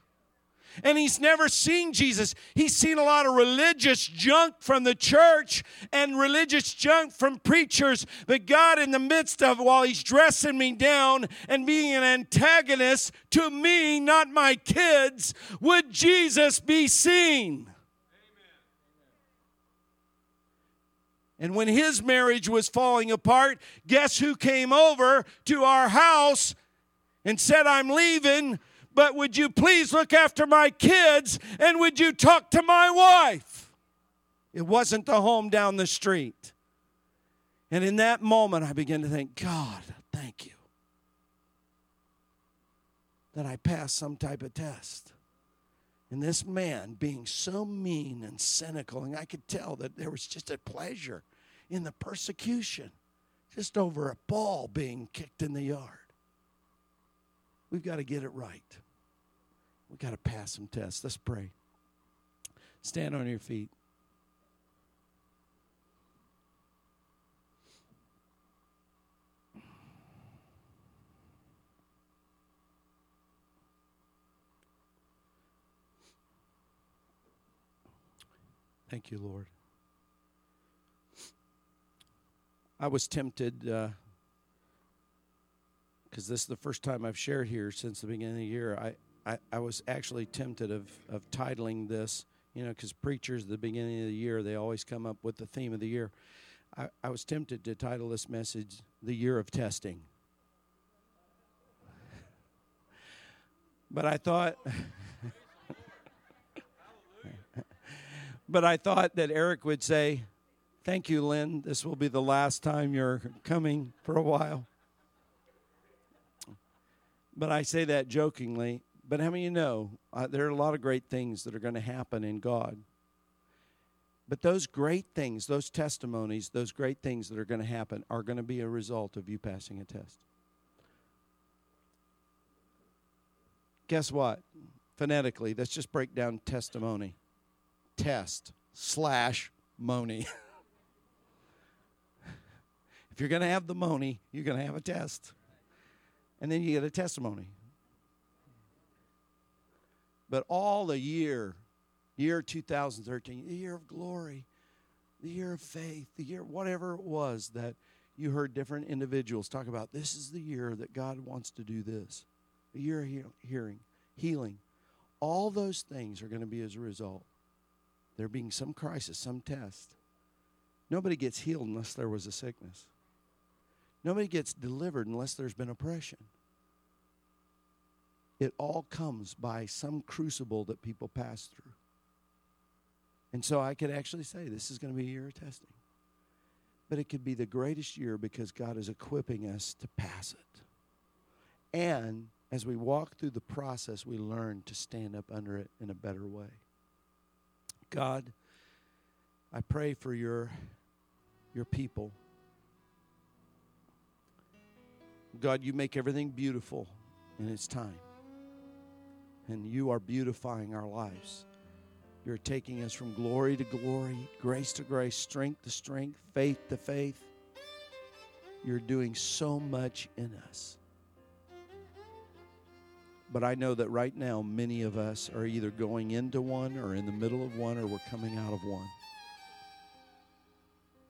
And he's never seen Jesus. He's seen a lot of religious junk from the church and religious junk from preachers. But God, in the midst of while he's dressing me down and being an antagonist to me, not my kids, would Jesus be seen? And when his marriage was falling apart, guess who came over to our house and said, I'm leaving? But would you please look after my kids and would you talk to my wife? It wasn't the home down the street. And in that moment, I began to think, God, thank you that I passed some type of test. And this man being so mean and cynical, and I could tell that there was just a pleasure in the persecution, just over a ball being kicked in the yard. We've got to get it right. We've got to pass some tests. Let's pray. Stand on your feet. Thank you, Lord. I was tempted uh, because this is the first time I've shared here since the beginning of the year. I, I, I was actually tempted of, of titling this, you know, because preachers at the beginning of the year, they always come up with the theme of the year. I, I was tempted to title this message, The Year of Testing. But I thought. *laughs* but I thought that Eric would say, Thank you, Lynn. This will be the last time you're coming for a while. But I say that jokingly. But how many you know uh, there are a lot of great things that are going to happen in God? But those great things, those testimonies, those great things that are going to happen are going to be a result of you passing a test. Guess what? Phonetically, let's just break down testimony. Test slash money. *laughs* if you're going to have the money, you're going to have a test. And then you get a testimony. But all the year, year 2013, the year of glory, the year of faith, the year, whatever it was that you heard different individuals talk about, this is the year that God wants to do this. A year of hearing, healing. All those things are going to be as a result. There being some crisis, some test. Nobody gets healed unless there was a sickness. Nobody gets delivered unless there's been oppression. It all comes by some crucible that people pass through. And so I could actually say this is going to be a year of testing. But it could be the greatest year because God is equipping us to pass it. And as we walk through the process, we learn to stand up under it in a better way. God, I pray for your, your people. God, you make everything beautiful in its time. And you are beautifying our lives. You're taking us from glory to glory, grace to grace, strength to strength, faith to faith. You're doing so much in us. But I know that right now, many of us are either going into one or in the middle of one or we're coming out of one.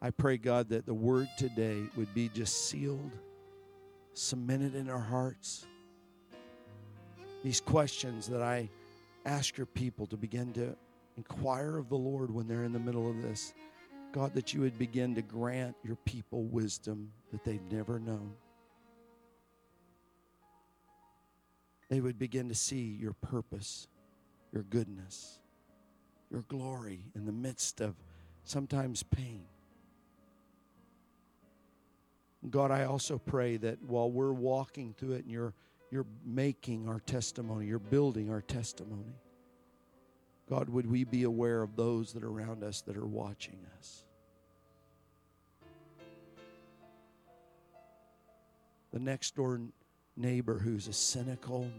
I pray, God, that the word today would be just sealed, cemented in our hearts. These questions that I ask your people to begin to inquire of the Lord when they're in the middle of this. God, that you would begin to grant your people wisdom that they've never known. They would begin to see your purpose, your goodness, your glory in the midst of sometimes pain. God, I also pray that while we're walking through it and you're, you're making our testimony, you're building our testimony, God, would we be aware of those that are around us that are watching us? The next door neighbor who's a cynical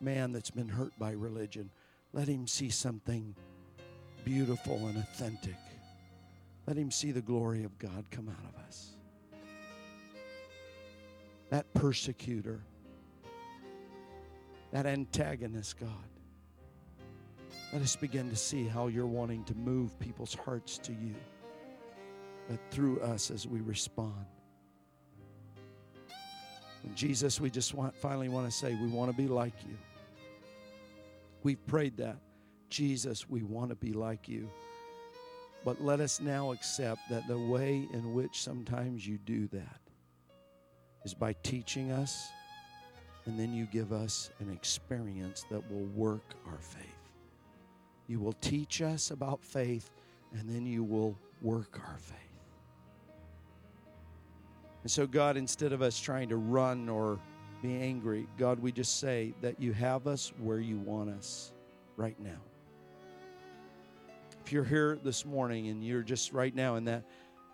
man that's been hurt by religion, let him see something beautiful and authentic. Let him see the glory of God come out of us. That persecutor, that antagonist, God let us begin to see how you're wanting to move people's hearts to you, but through us as we respond. And Jesus, we just want, finally want to say we want to be like you. We've prayed that. Jesus, we want to be like you. But let us now accept that the way in which sometimes you do that is by teaching us, and then you give us an experience that will work our faith. You will teach us about faith, and then you will work our faith. And so, God, instead of us trying to run or be angry, God, we just say that you have us where you want us right now. If you're here this morning and you're just right now in that,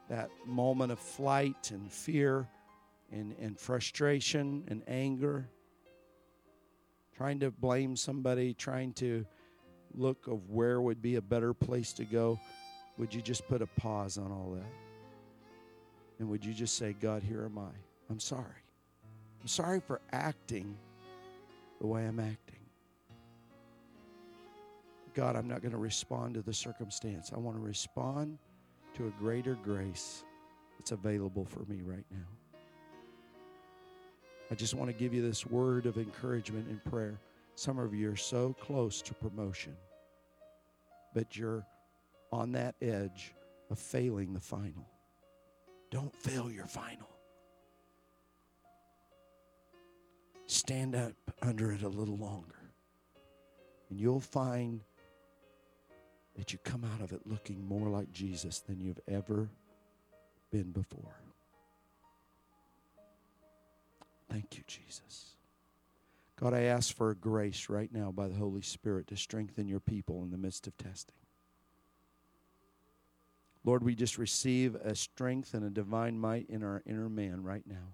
that moment of flight and fear and, and frustration and anger, trying to blame somebody, trying to look of where would be a better place to go, would you just put a pause on all that? And would you just say, God, here am I. I'm sorry. I'm sorry for acting the way I'm acting. God, I'm not going to respond to the circumstance. I want to respond to a greater grace that's available for me right now. I just want to give you this word of encouragement and prayer. Some of you are so close to promotion, but you're on that edge of failing the final. Don't fail your final. Stand up under it a little longer, and you'll find that you come out of it looking more like Jesus than you've ever been before. Thank you, Jesus. God, I ask for a grace right now by the Holy Spirit to strengthen your people in the midst of testing. Lord, we just receive a strength and a divine might in our inner man right now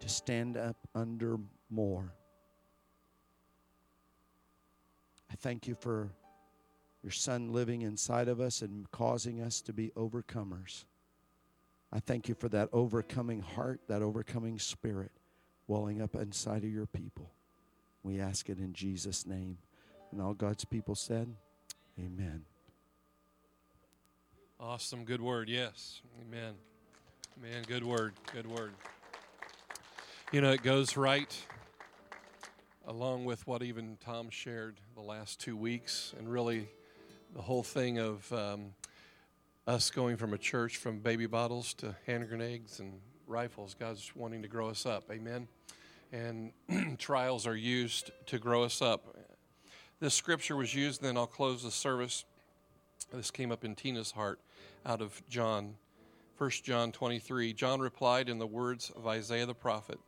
to stand up under more I thank you for your Son living inside of us and causing us to be overcomers. I thank you for that overcoming heart, that overcoming spirit welling up inside of your people. We ask it in Jesus' name. And all God's people said, Amen. Awesome. Good word. Yes. Amen. Amen. Good word. Good word. You know, it goes right along with what even Tom shared the last two weeks, and really the whole thing of um, us going from a church from baby bottles to hand grenades and rifles. God's wanting to grow us up. Amen. And *clears throat* trials are used to grow us up. This scripture was used, then I'll close the service. This came up in Tina's heart out of John, 1 John 23. John replied in the words of Isaiah the prophet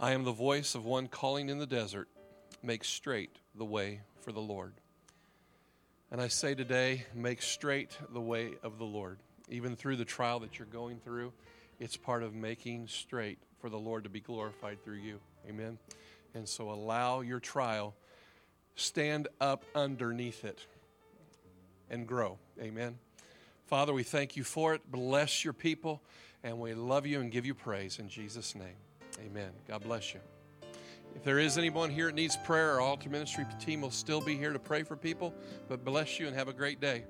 I am the voice of one calling in the desert, make straight the way for the Lord. And I say today, make straight the way of the Lord. Even through the trial that you're going through, it's part of making straight for the Lord to be glorified through you. Amen. And so allow your trial, stand up underneath it, and grow. Amen. Father, we thank you for it. Bless your people, and we love you and give you praise in Jesus' name. Amen. God bless you. If there is anyone here that needs prayer, our altar ministry team will still be here to pray for people. But bless you and have a great day.